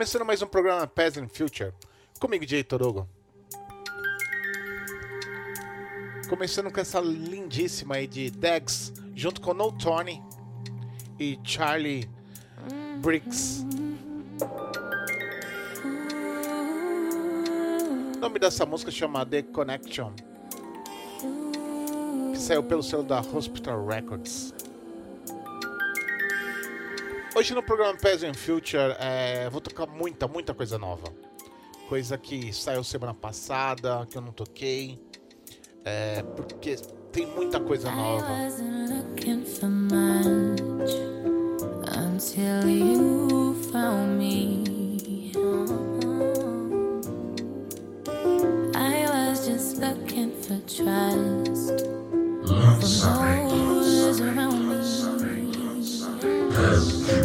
Começando mais um programa Peasant Future, comigo, Jay Torugo. Começando com essa lindíssima aí de Dex, junto com No Tony e Charlie Briggs. O nome dessa música chama The Connection, que saiu pelo selo da Hospital Records. Hoje no programa Peasant Future é, vou tocar muita, muita coisa nova. Coisa que saiu semana passada, que eu não toquei. É, porque tem muita coisa nova. Until you found me. I was just looking for trust. Love those around me. A little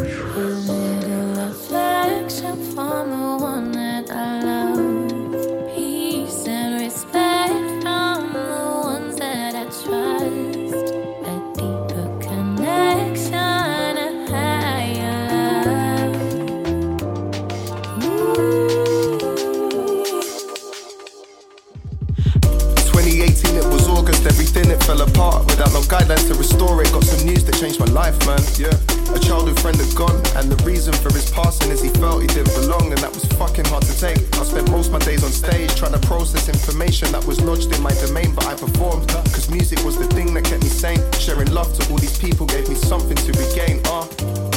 life, man. Yeah, a childhood friend had gone, and the reason for his passing is he felt he didn't belong, and that was fucking hard to take. I spent most my days on stage trying to process information that was lodged in my domain, but I performed, cause music was the thing that kept me sane. Sharing love to all these people gave me something to regain. Ah,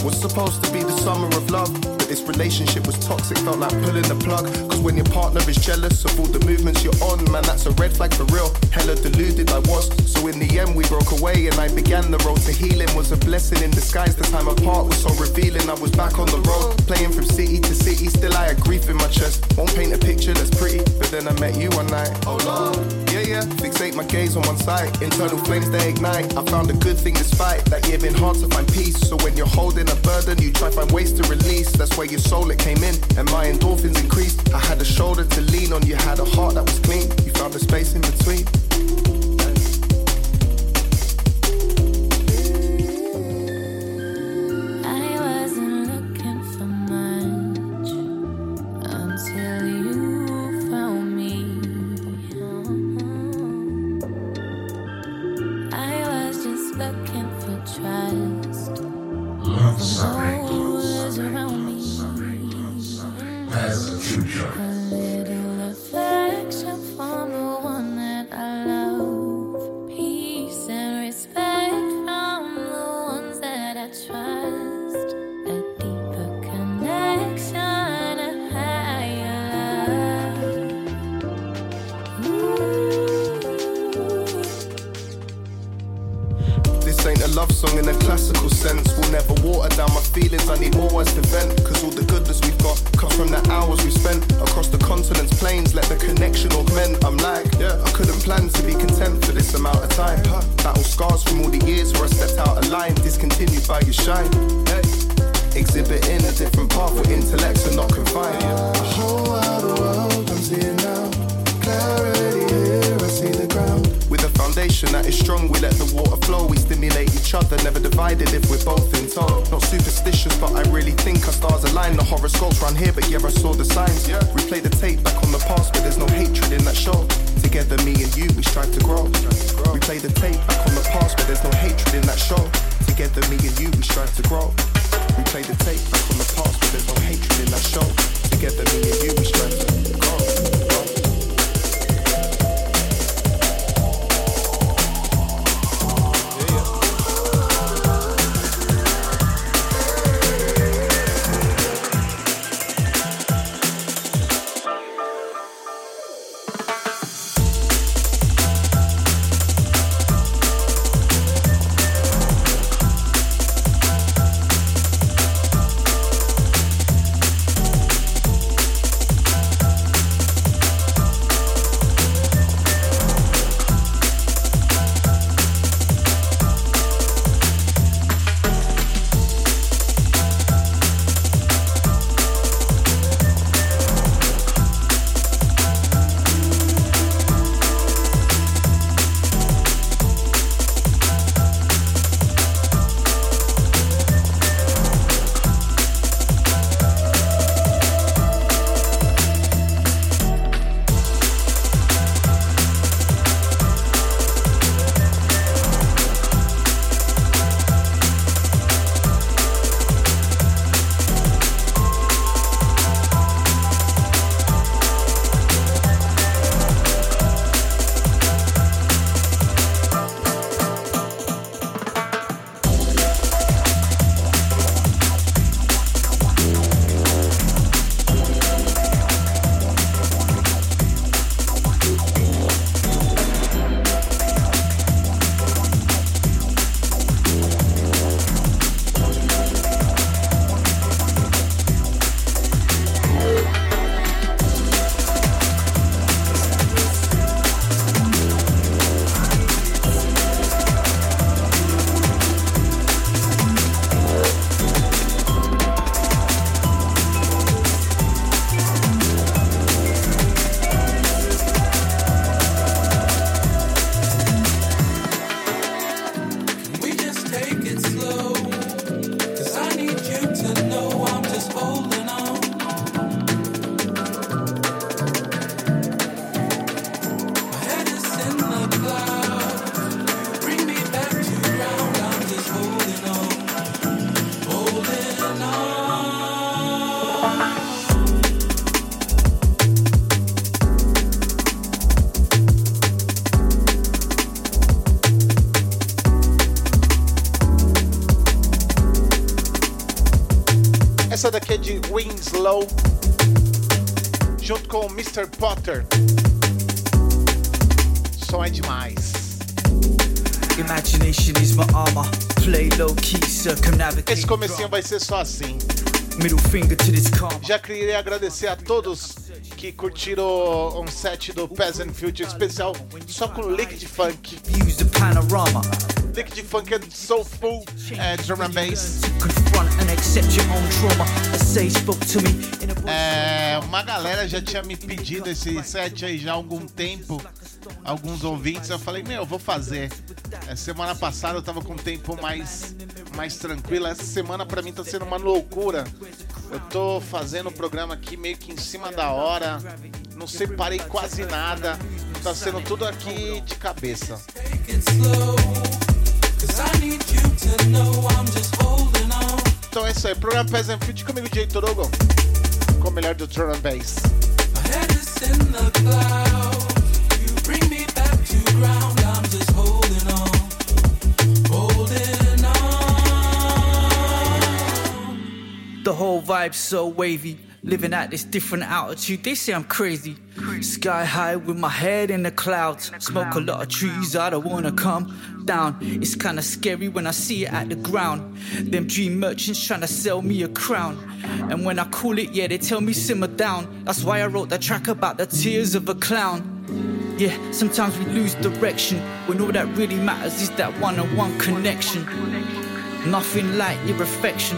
was supposed to be the summer of love, this relationship was toxic, felt like pulling the plug. Cause when your partner is jealous of all the movements you're on, man, that's a red flag for real. Hella deluded I was. So in the end, we broke away, and I began the road to healing. Was a blessing in disguise. The time apart was so revealing. I was back on the road, playing from city to city. Still, I had grief in my chest. Won't paint a picture that's pretty, but then I met you one night. Oh Lord, yeah, yeah. Fixate my gaze on one side. Internal flames they ignite. I found a good thing despite that it been hard to find peace. So when you're holding a burden, you try find ways to release. That's where your soul it came in, and my endorphins increased. I had a shoulder to lean on. You had a heart that was clean. You found a space in between. Looking for trust. Those around me. A little affection never water down my feelings. I need more words to vent. Cause all the goodness we've got comes from the hours we spent across the continents, planes. Let the connection augment. I'm like, yeah, I couldn't plan to be content for this amount of time. Battle scars from all the years where I stepped out of line, discontinued by your shine. Hey. Exhibiting a different path where intellects are not confined. A foundation that is strong, we let the water flow. We stimulate each other, never divided if we're both in tow. Not superstitious, but I really think our stars align. The horoscopes run here, but yeah, I saw the signs. Yeah. Replay the tape back on the past, but there's no hatred in that show. Together, me and you, we strive to grow. We play the tape back on the past, but there's no hatred in that show. Together, me and you, we strive to grow. We play the tape back on the past, but there's no hatred in that show. Together, me and you, we strive to grow. grow. De Winslow, junto com o Mr. Potter. Som é demais. Imagination is my armor. Play low key, circumnavigate. Esse comecinho vai ser só assim. Middle finger to this karma. Já queria agradecer a todos que curtiram um set do Peasant Future especial só com Liquid Funk. Use the panorama. Liquid Funk é soulful, é drum and bass. To to É, uma galera já tinha me pedido esse set aí já há algum tempo. Alguns ouvintes, eu falei, meu, eu vou fazer. É, semana passada eu tava com um tempo mais, mais tranquilo. Essa semana pra mim tá sendo uma loucura. Eu tô fazendo o programa aqui meio que em cima da hora. Não separei quase nada. Tá sendo tudo aqui de cabeça. Então é isso aí, programa Peasant Fit comigo, Jay Torogo. Com o melhor do drum and bass. The whole vibe's so wavy. Living at this different altitude, they say I'm crazy. Sky high with my head in the clouds. Smoke a lot of trees, I don't wanna come down. It's kinda scary when I see it at the ground. Them dream merchants trying to sell me a crown. And when I call it, yeah, they tell me simmer down. That's why I wrote that track about the tears of a clown. Yeah, sometimes we lose direction when all that really matters is that one on one connection. Nothing like your affection.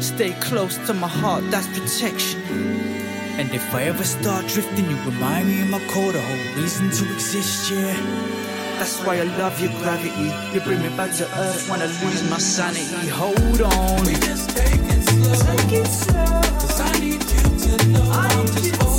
Stay close to my heart, that's protection. And if I ever start drifting, you remind me of my core, the whole reason to exist, yeah. That's why I love your gravity. You bring me back to earth when I lose my sanity. Hold on. We just take it slow. Take it slow. Cause I need you to know I'm just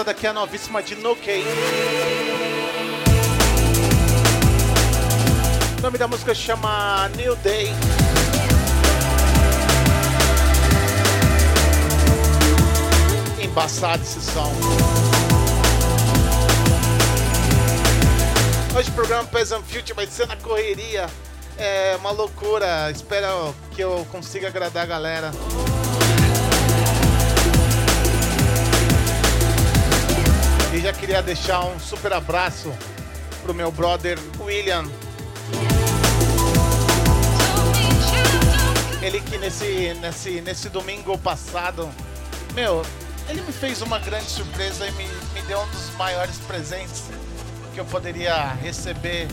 Essa daqui é a novíssima de No. O nome da música chama New Day. Embaçado esse som. Hoje o programa Peasant Future vai ser na correria. É uma loucura. Espero que eu consiga agradar a galera. E já queria deixar um super abraço pro meu brother William. Ele que nesse, nesse, nesse domingo passado, meu, ele me fez uma grande surpresa e me, me deu um dos maiores presentes que eu poderia receber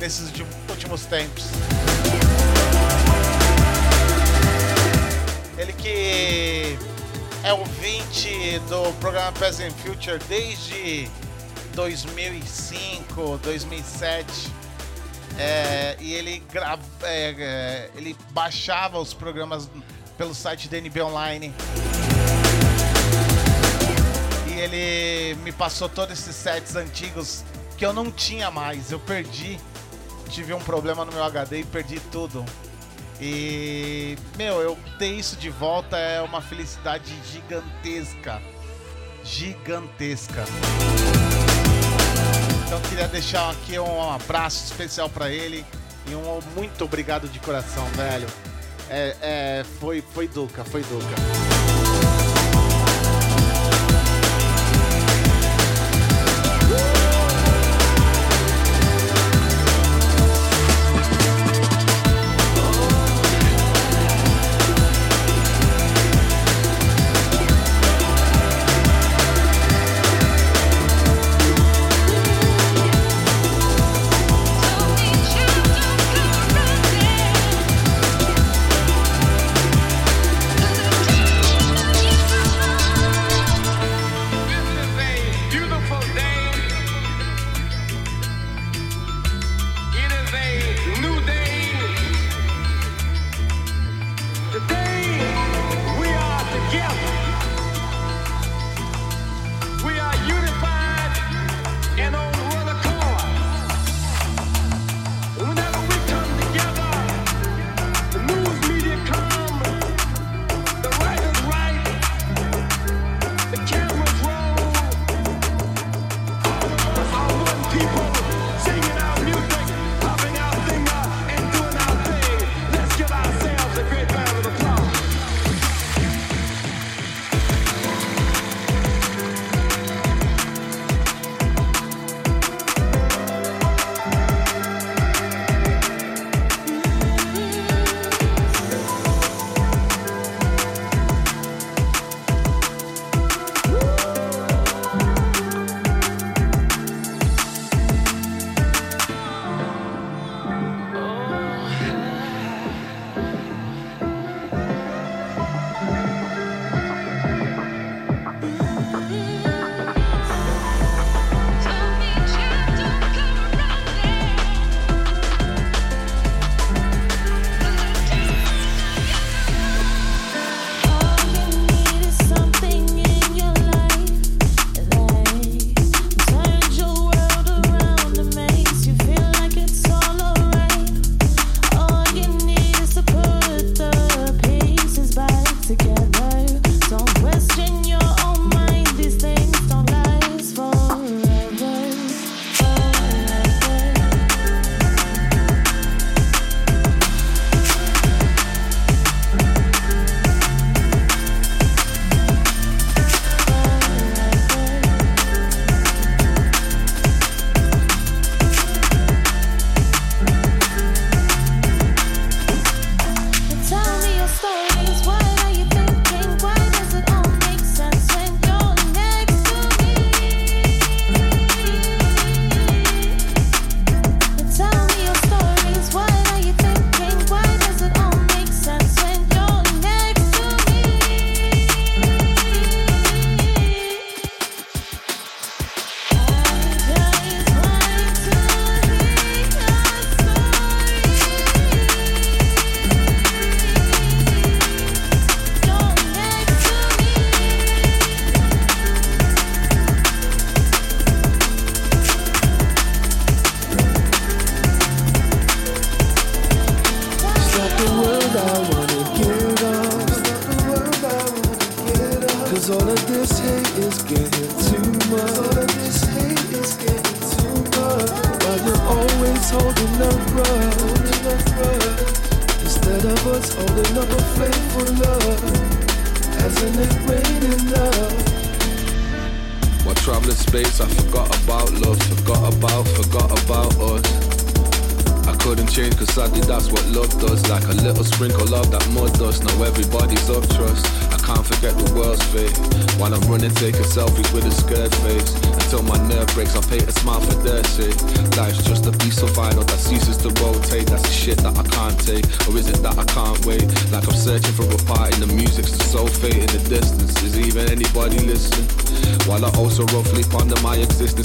nesses últimos tempos. Ele que é ouvinte do programa Present Future desde 2005, 2007. É, e ele, grava, é, é, ele baixava os programas pelo site da NB Online. E ele me passou todos esses sets antigos que eu não tinha mais. Eu perdi. Tive um problema no meu HD e perdi tudo. E, meu, eu ter isso de volta é uma felicidade gigantesca. Gigantesca. Então queria deixar aqui um abraço especial pra ele e um muito obrigado de coração, velho. É, é, foi, foi Duca, foi Duca.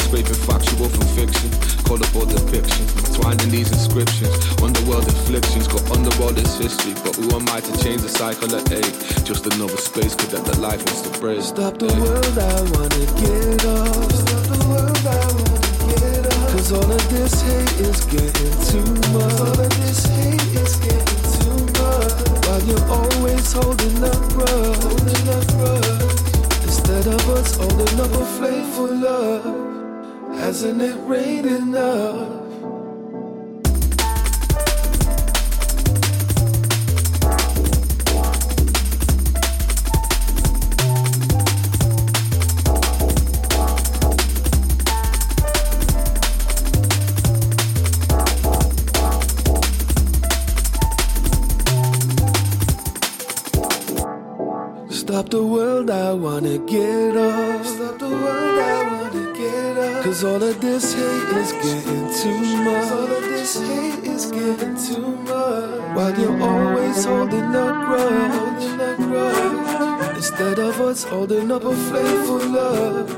Scraping factual from fiction. Colorful depiction Twined in these inscriptions Underworld afflictions Got underworld is history But who am I to change the cycle of eight? Just another space cadet that life wants to break Stop the world, I wanna get off Stop the world, I wanna get off Cause all of this hate is getting too much. All of this hate is getting too much. While you're always holding up rough Holding up Instead of us holding up a flame for love Hasn't it rained enough? Stop the world, I wanna get off. Cause all of this hate is getting too much. All of this hate is getting too much. While you're always holding up up ground. Instead of us holding up a flame for love,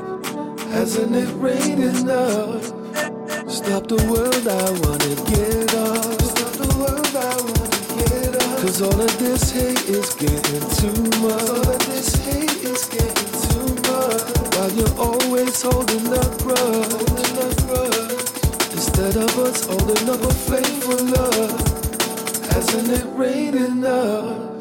hasn't it rained enough? Stop the world, I wanna get off. Stop the world, I wanna get off. Cause all of this hate is getting too much. Always holding up rough. Instead of us holding up a for love, hasn't it rained enough?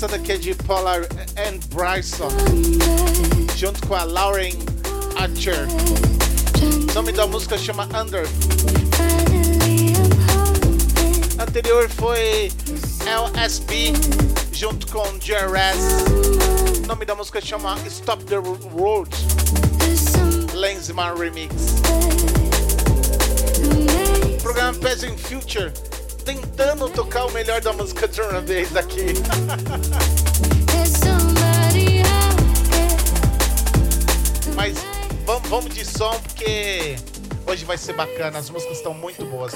Essa daqui é de Paula and Bryson, junto com a Lauren Archer. O nome da música chama Under. Anterior foi LSB, junto com JRS. O nome da música chama Stop the Road. Lensman Remix. Programa Peasant Future tentando tocar o melhor da música drum and bass aqui. Mas vamos, vamos de som porque hoje vai ser bacana, as músicas estão muito boas.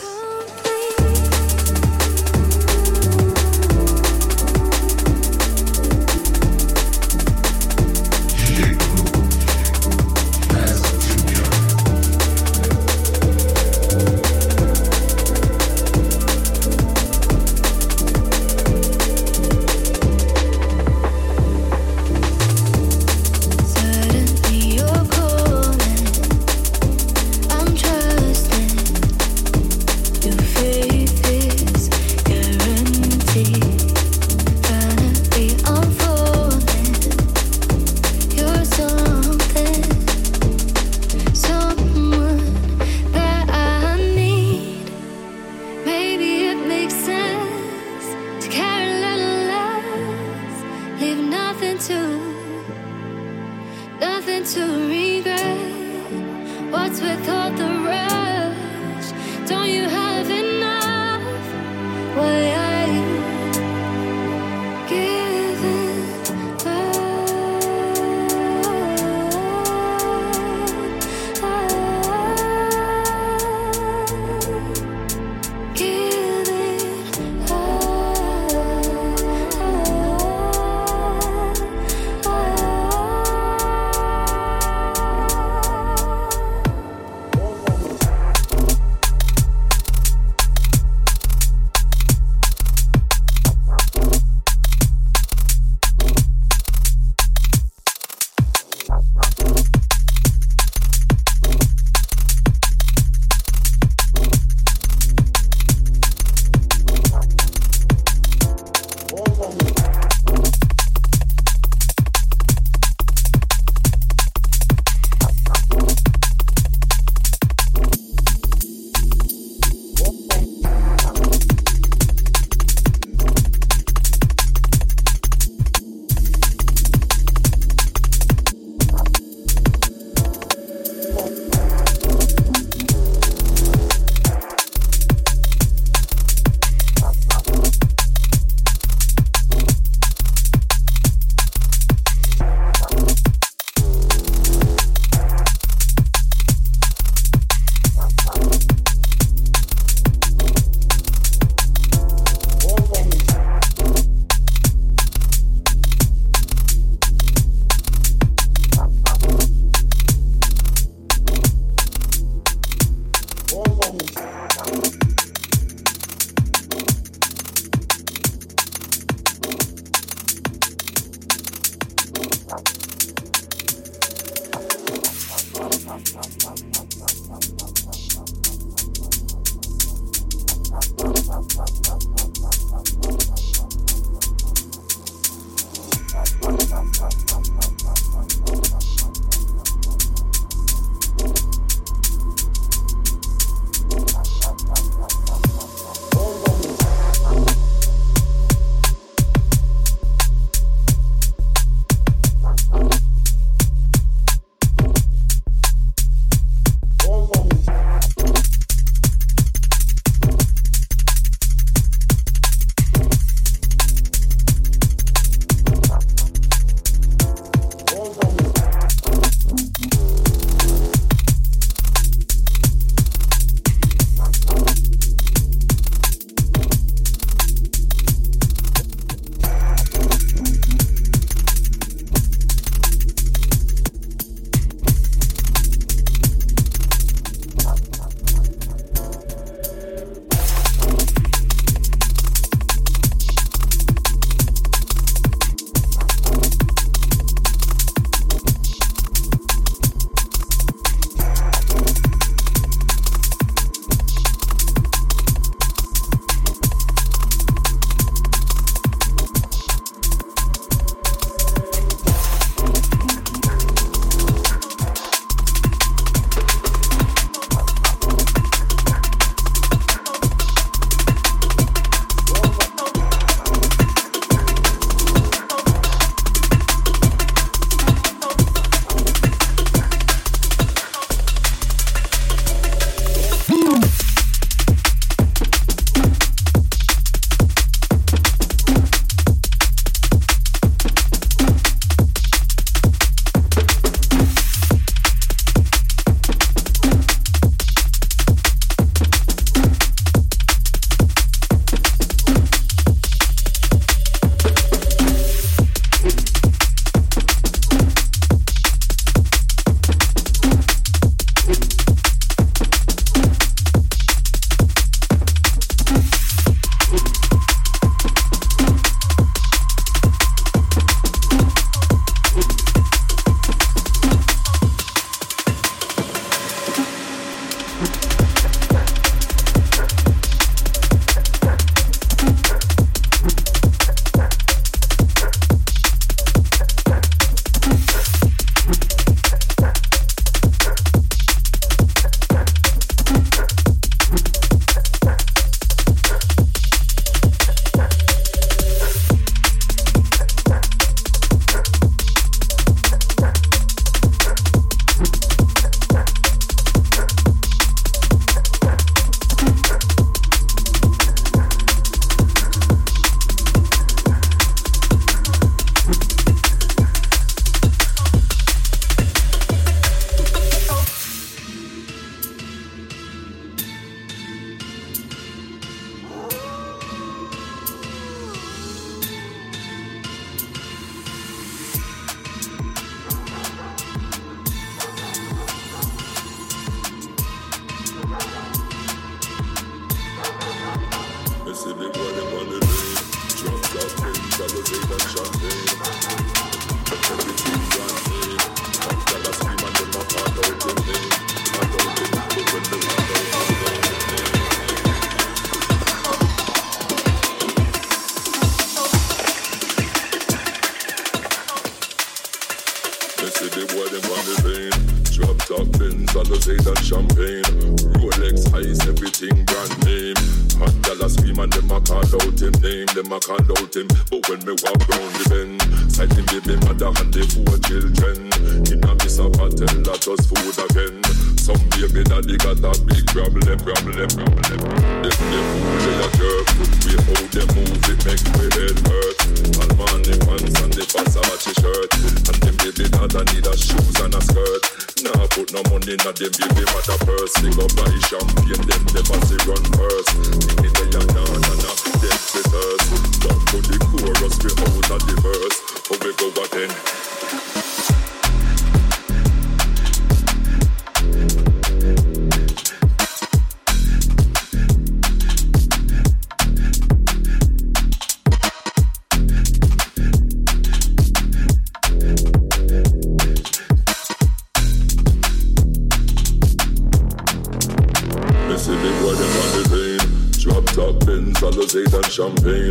champagne.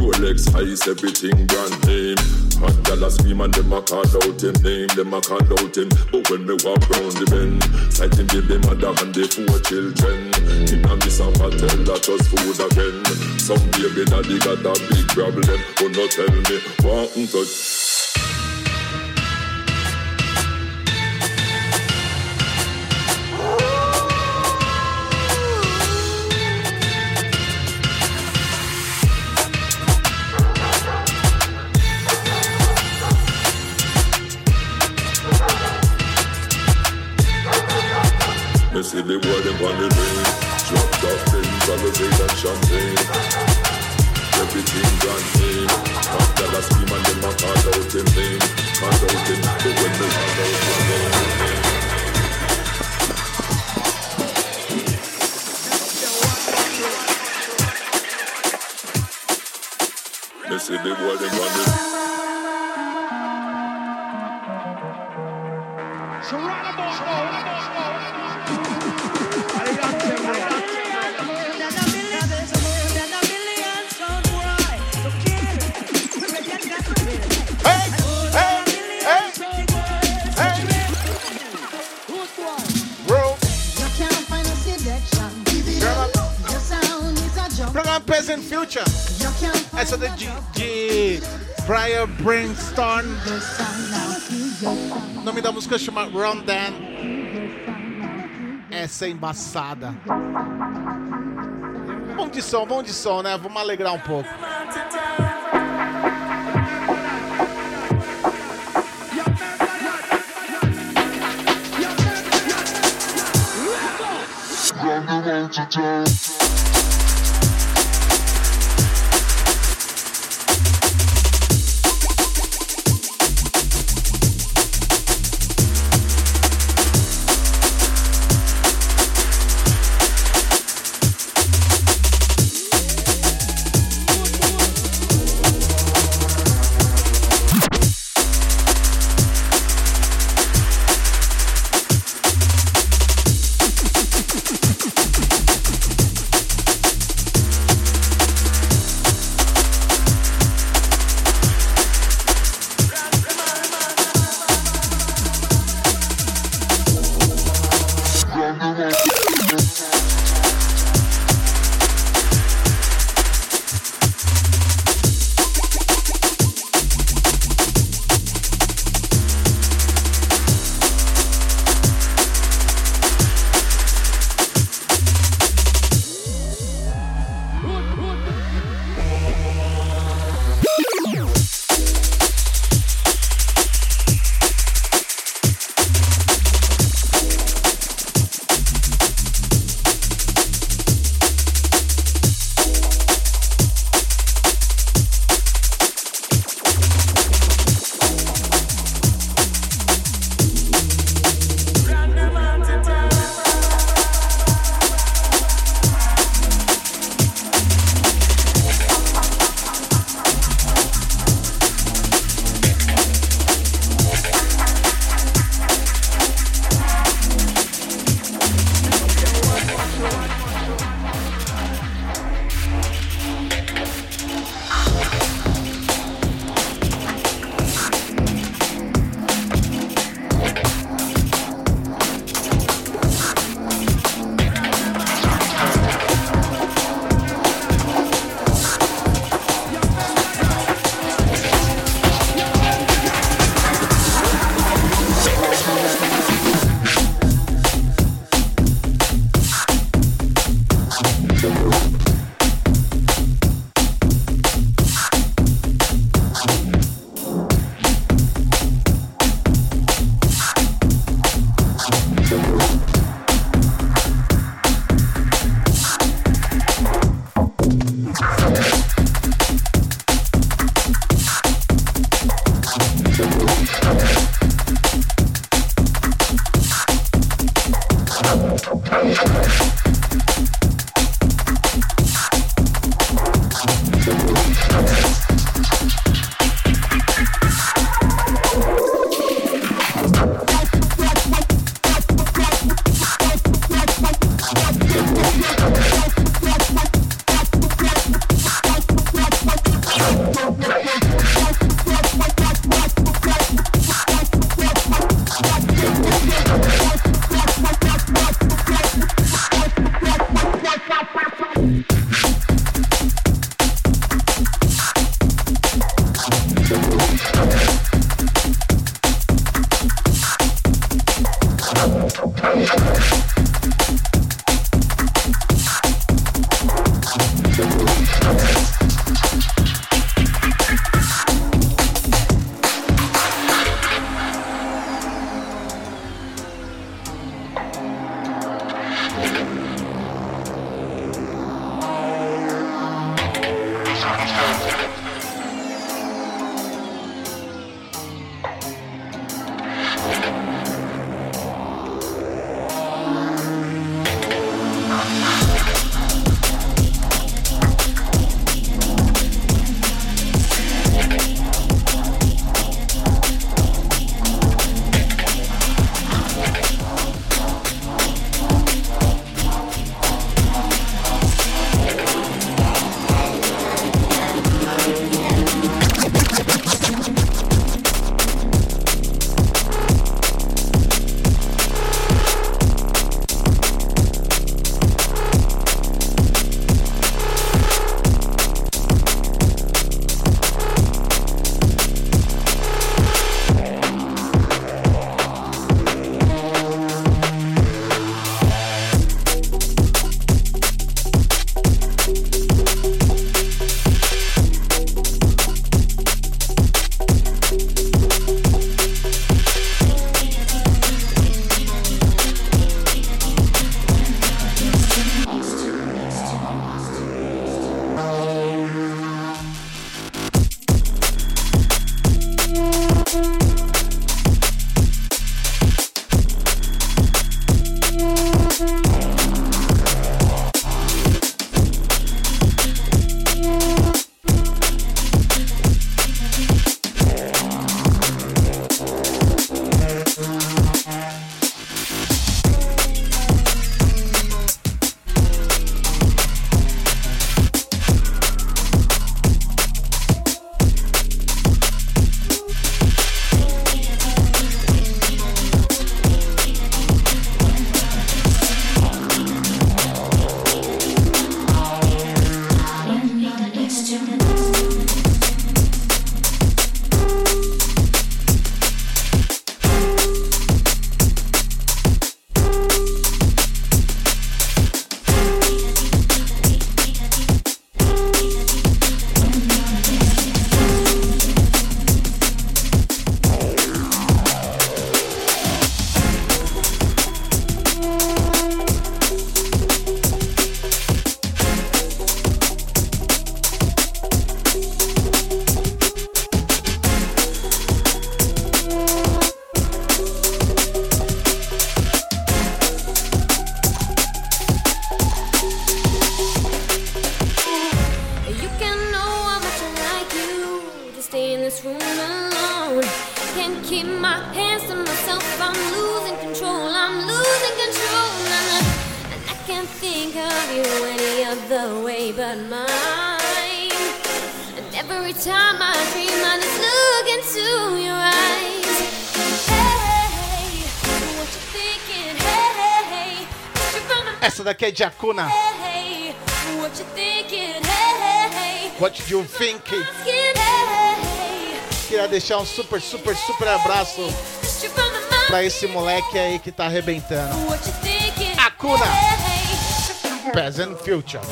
Rolex, ice, everything brand name. Hot gal scream and them a call out him name, them a call out him. But when me walk round the bend, sight him with mother and the four children. In a miss a hotel that was food again. Some baby daddy got a big problem. Oh no, tell me, what touch. wondered Storm. O nome da música chama Run Essa é embaçada. Bom de som, bom de som, né? Vamos alegrar um pouco. Run. parada que é Jacuna. Acuna. what you thinking? You? Queria deixar um super, super, super abraço pra esse moleque aí que tá arrebentando. Acuna! present Future.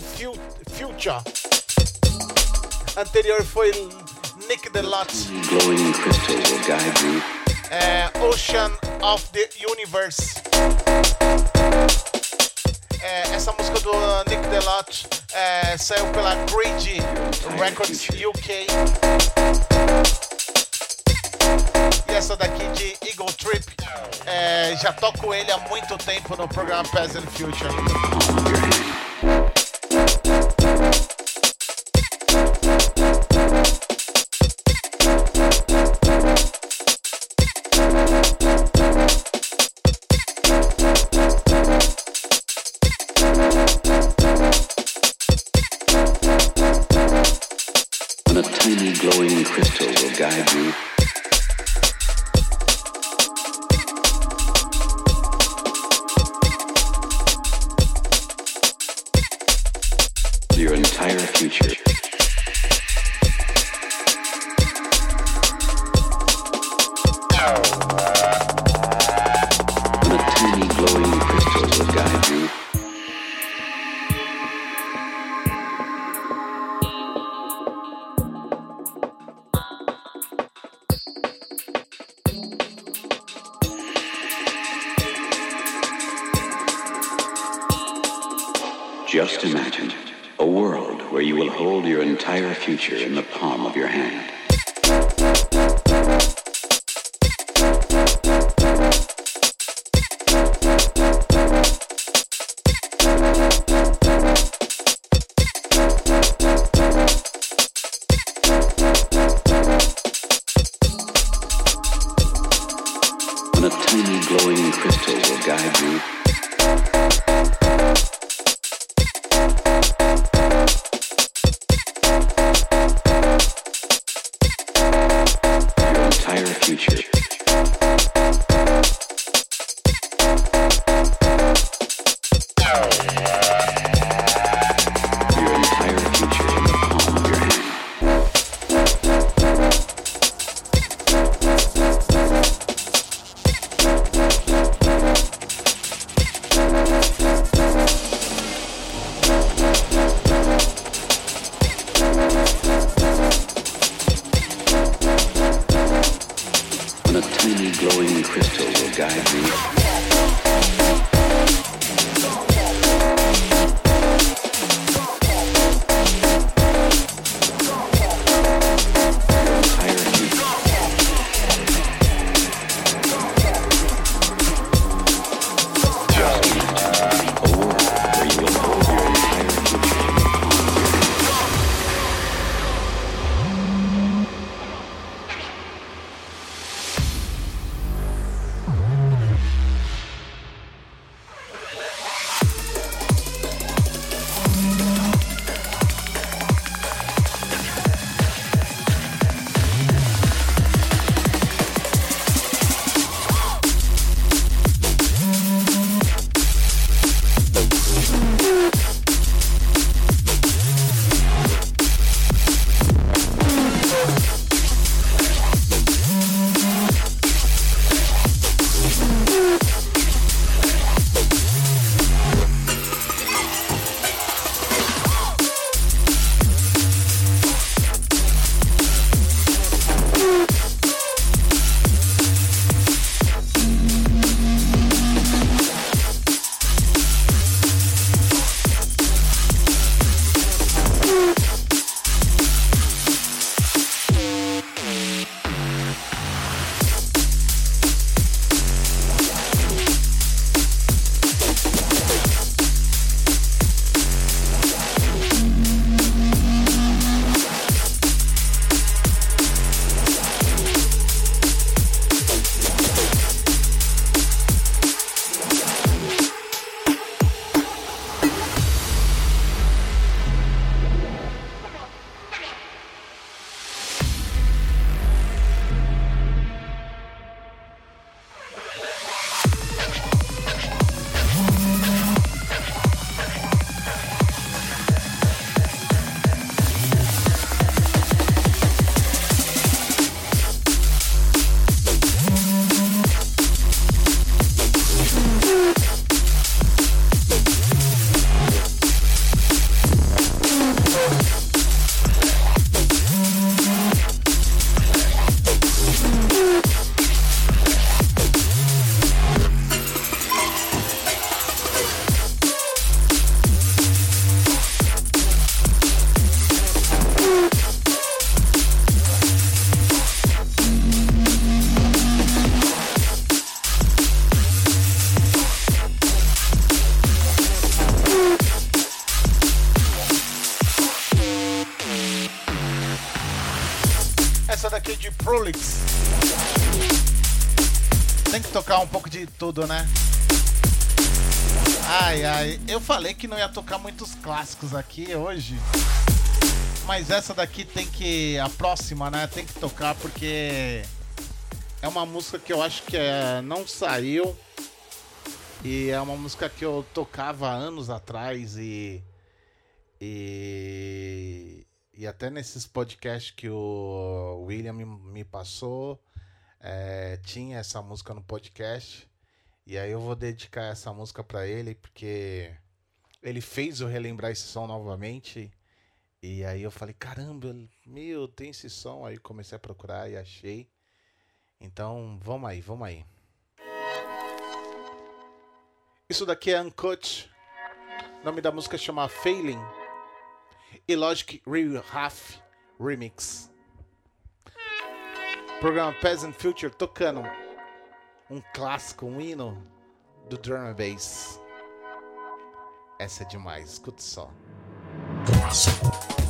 Future. Anterior foi Nick guide you. é, Ocean of the Universe. É, essa música do Nick Delot é, saiu pela Grid Records UK. E essa daqui de Eagle Trip. é, já toco ele há muito tempo no programa Peasant Future. Guide you. Just imagine a world where you will hold your entire future in the palm of your hand. Tudo, né? Ai, ai, eu falei que não ia tocar muitos clássicos aqui hoje. Mas essa daqui tem que. A próxima, né? Tem que tocar porque. É uma música que eu acho que é, não saiu. E é uma música que eu tocava anos atrás e. E. E até nesses podcasts que o William me, passou, é, tinha essa música no podcast. E aí eu vou dedicar essa música pra ele, porque ele fez eu relembrar esse som novamente. E aí eu falei, caramba, meu, tem esse som. Aí comecei a procurar e achei. Então, vamos aí, vamos aí. Isso daqui é Uncut. O nome da música chama Failing. E Logic Real Half Remix. Programa Peasant Future tocando um clássico, um hino do drum and bass. Essa é demais, escuta só. Thank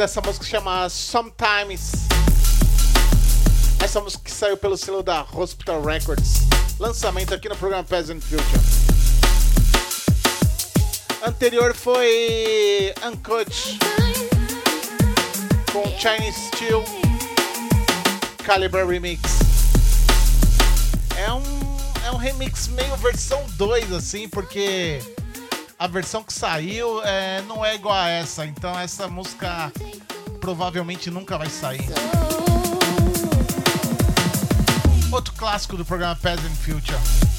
ouvido essa música chama Sometimes. Essa música que saiu pelo selo da Hospital Records. Lançamento aqui no programa Peasant Future. Anterior foi Uncut com Chinese Steel Caliber Remix. É um, é um remix meio versão 2, assim, porque a versão que saiu é, não é igual a essa. Então essa música provavelmente nunca vai sair. Outro clássico do programa Peasant Future.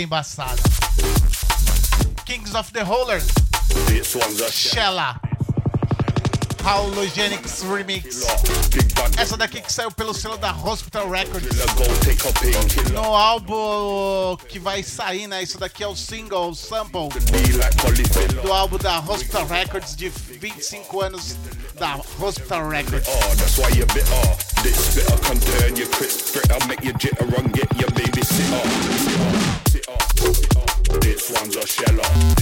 é embaçada. Kings of the Rollers. Shella. Howlogenics Remix. Essa daqui que saiu pelo selo da Hospital Records. No álbum que vai sair, né? Isso daqui é o single, o sample do álbum da Hospital Records de 25 anos da Hospital Records. ones are shell.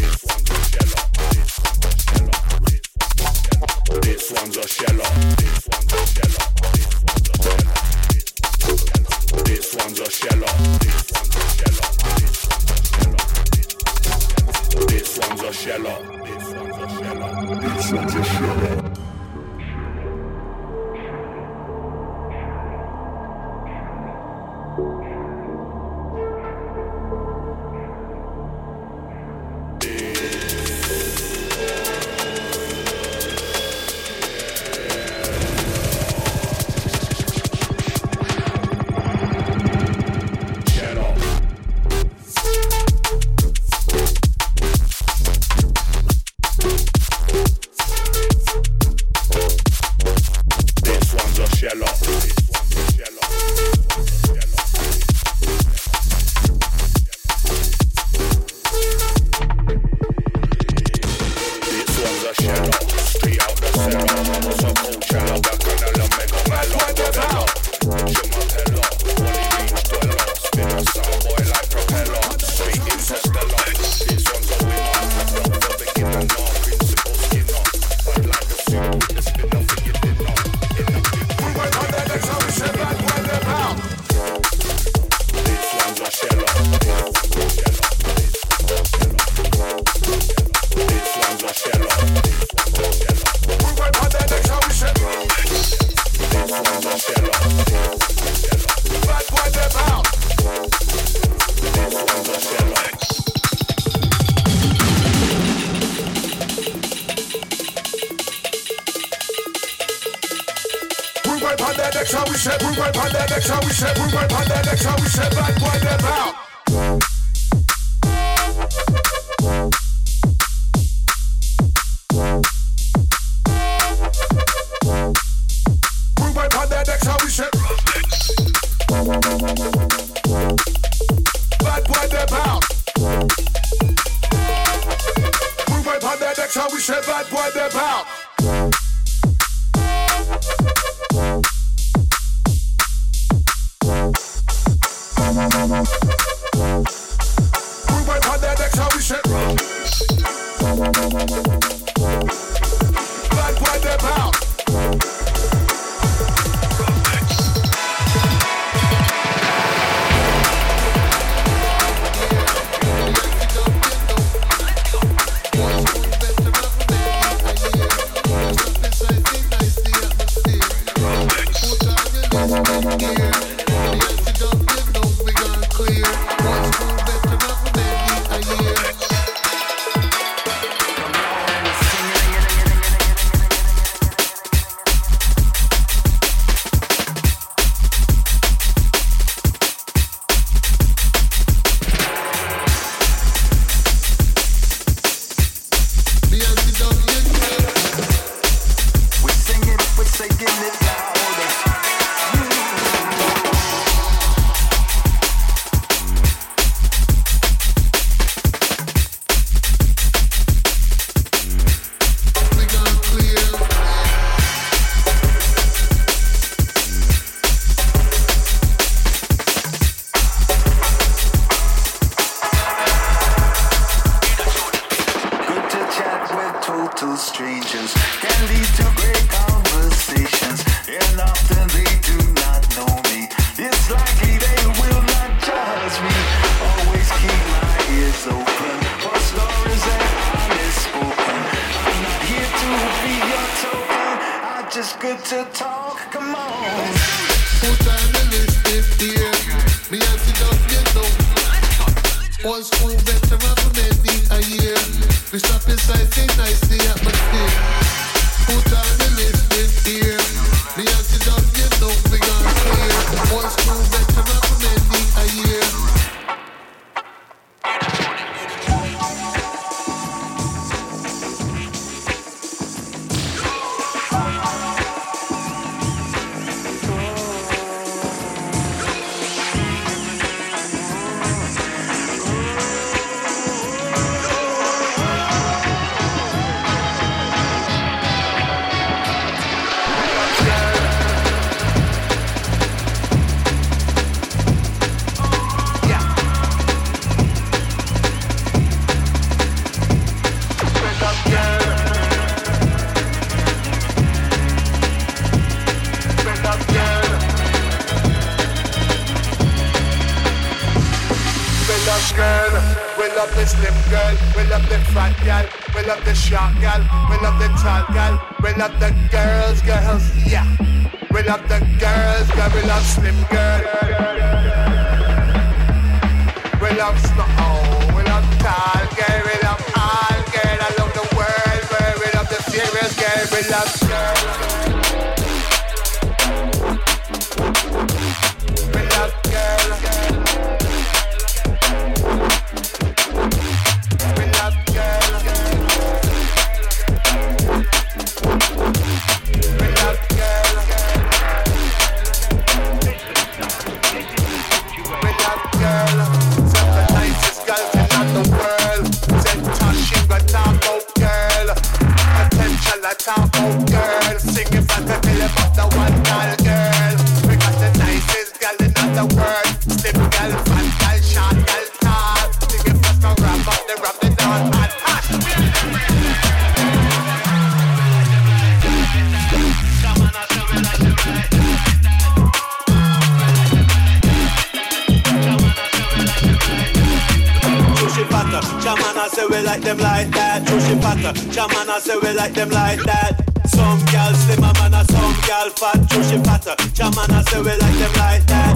Like them like that. True fatter, Jamana say we like them like that. Some gal slimmer man, and some gal fat. True fatter, Jamana say we like them like that.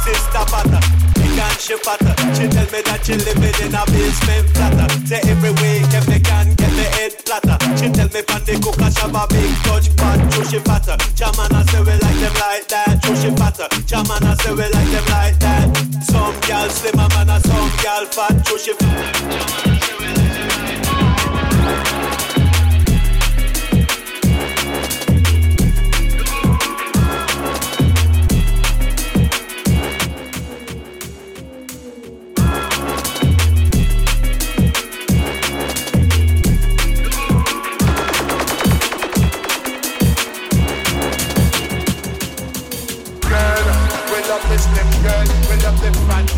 Sister fatter, and she fatter. She tell me that she living in a basement flatter. Say every weekend me can get me head flatter. She tell me from the cook I shove a big touch pot. True she fatter, Jamana say we like them like that. True she fatter, Jamana say we like them like that. Some gal slimmer man, and some gal fat. True fatter.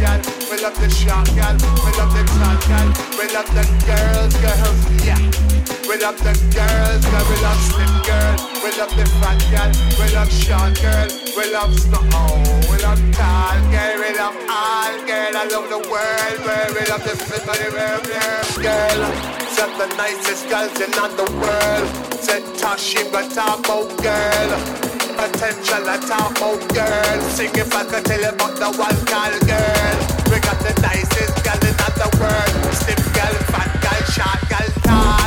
Gal. We love the short gal. We love the tall gal. We love the girls, girls, yeah. We love the girls, girl. We love slim girl. We love the fat gal. We love short girl. We love snow. We love tall girl. We love all girl. I love the world, girl. We love the fit of the world, girl. Said the nicest girls in all the world. Said Tashi, but talk about girl. I talk about girl. Sing if I could tell you about the one called girl. We got the nicest girl in the world. Slim girl, fat girl, short girl, tall.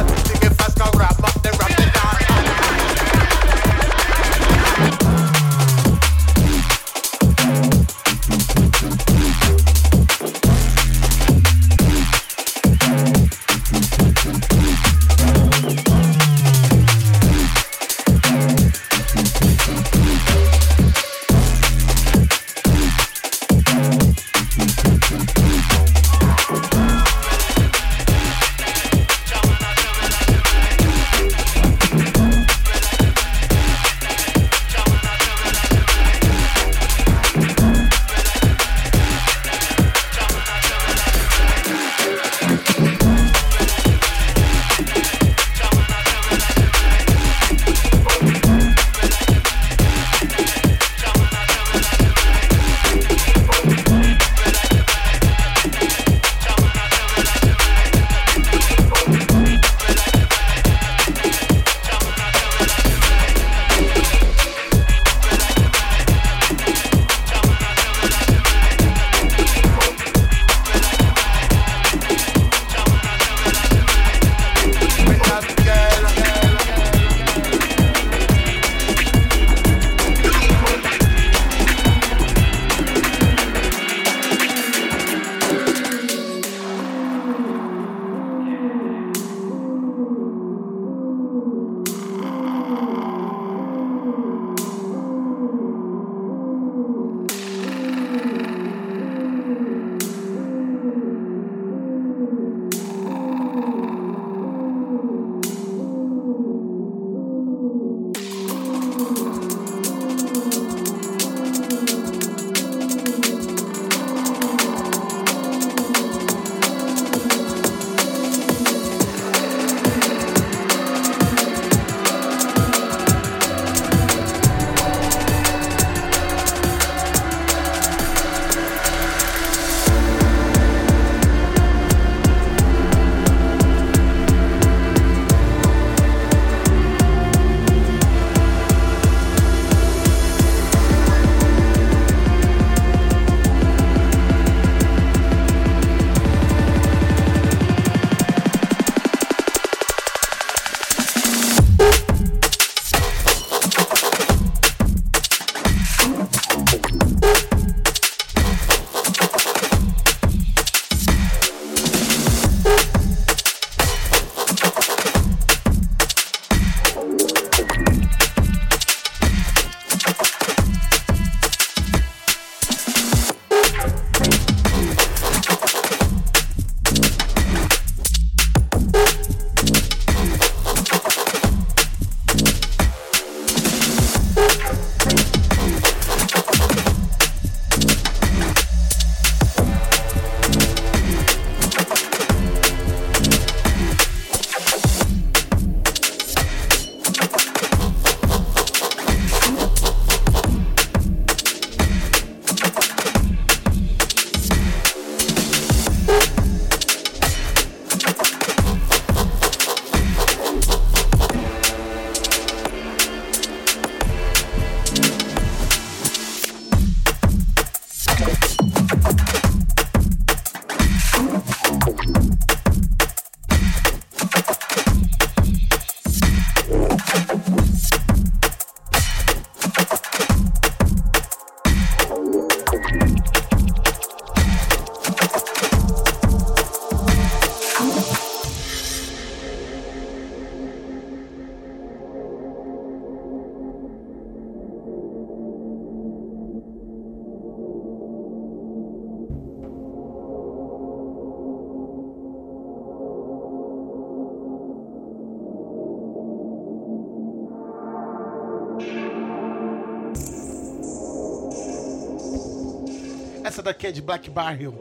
Daqui é de Black Barrel,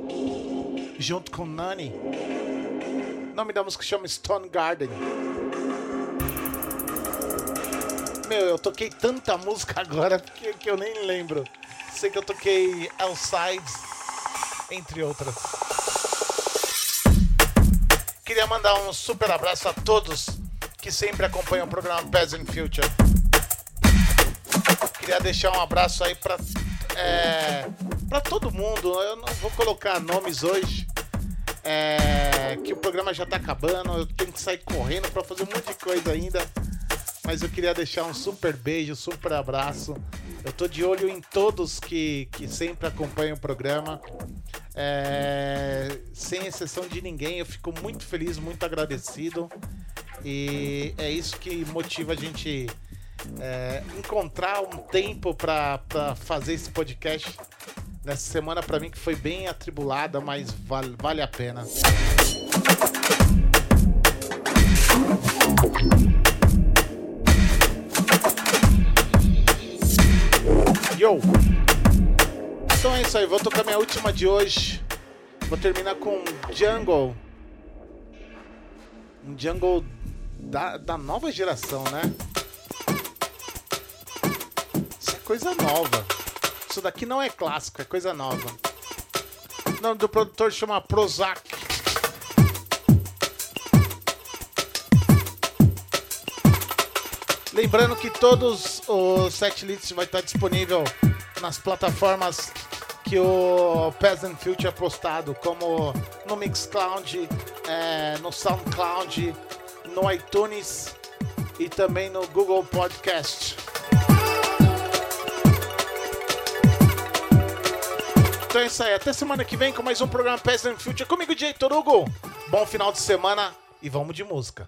junto com Nani. O nome da música chama Stone Garden. Meu, eu toquei tanta música agora que, que eu nem lembro. Sei que eu toquei Outsides, entre outras. Queria mandar um super abraço a todos que sempre acompanham o programa Peasant Future. Queria deixar um abraço aí pra, é, pra todo mundo. Eu não vou colocar nomes hoje. É, que o programa já tá acabando. Eu tenho que sair correndo pra fazer um monte de coisa ainda. Mas eu queria deixar um super beijo, super abraço. Eu tô de olho em todos que, que sempre acompanham o programa. É, sem exceção de ninguém, eu fico muito feliz, muito agradecido. E é isso que motiva a gente é, encontrar um tempo para fazer esse podcast nessa semana para mim que foi bem atribulada, mas vale, vale a pena. Yo! Então é isso aí, vou tocar minha última de hoje. Vou terminar com Jungle. Um Jungle da, da nova geração, né? Isso é coisa nova. Isso daqui não é clássico, é coisa nova. O nome do produtor chama Prozac. Lembrando que todos os setlists vai estar disponível nas plataformas que o Peasant Future é postado, como no Mixcloud, é, no Soundcloud, no iTunes e também no Google Podcast. Então é isso aí. Até semana que vem com mais um programa Peasant Future. Comigo, Jay Torugo. Bom final de semana e vamos de música.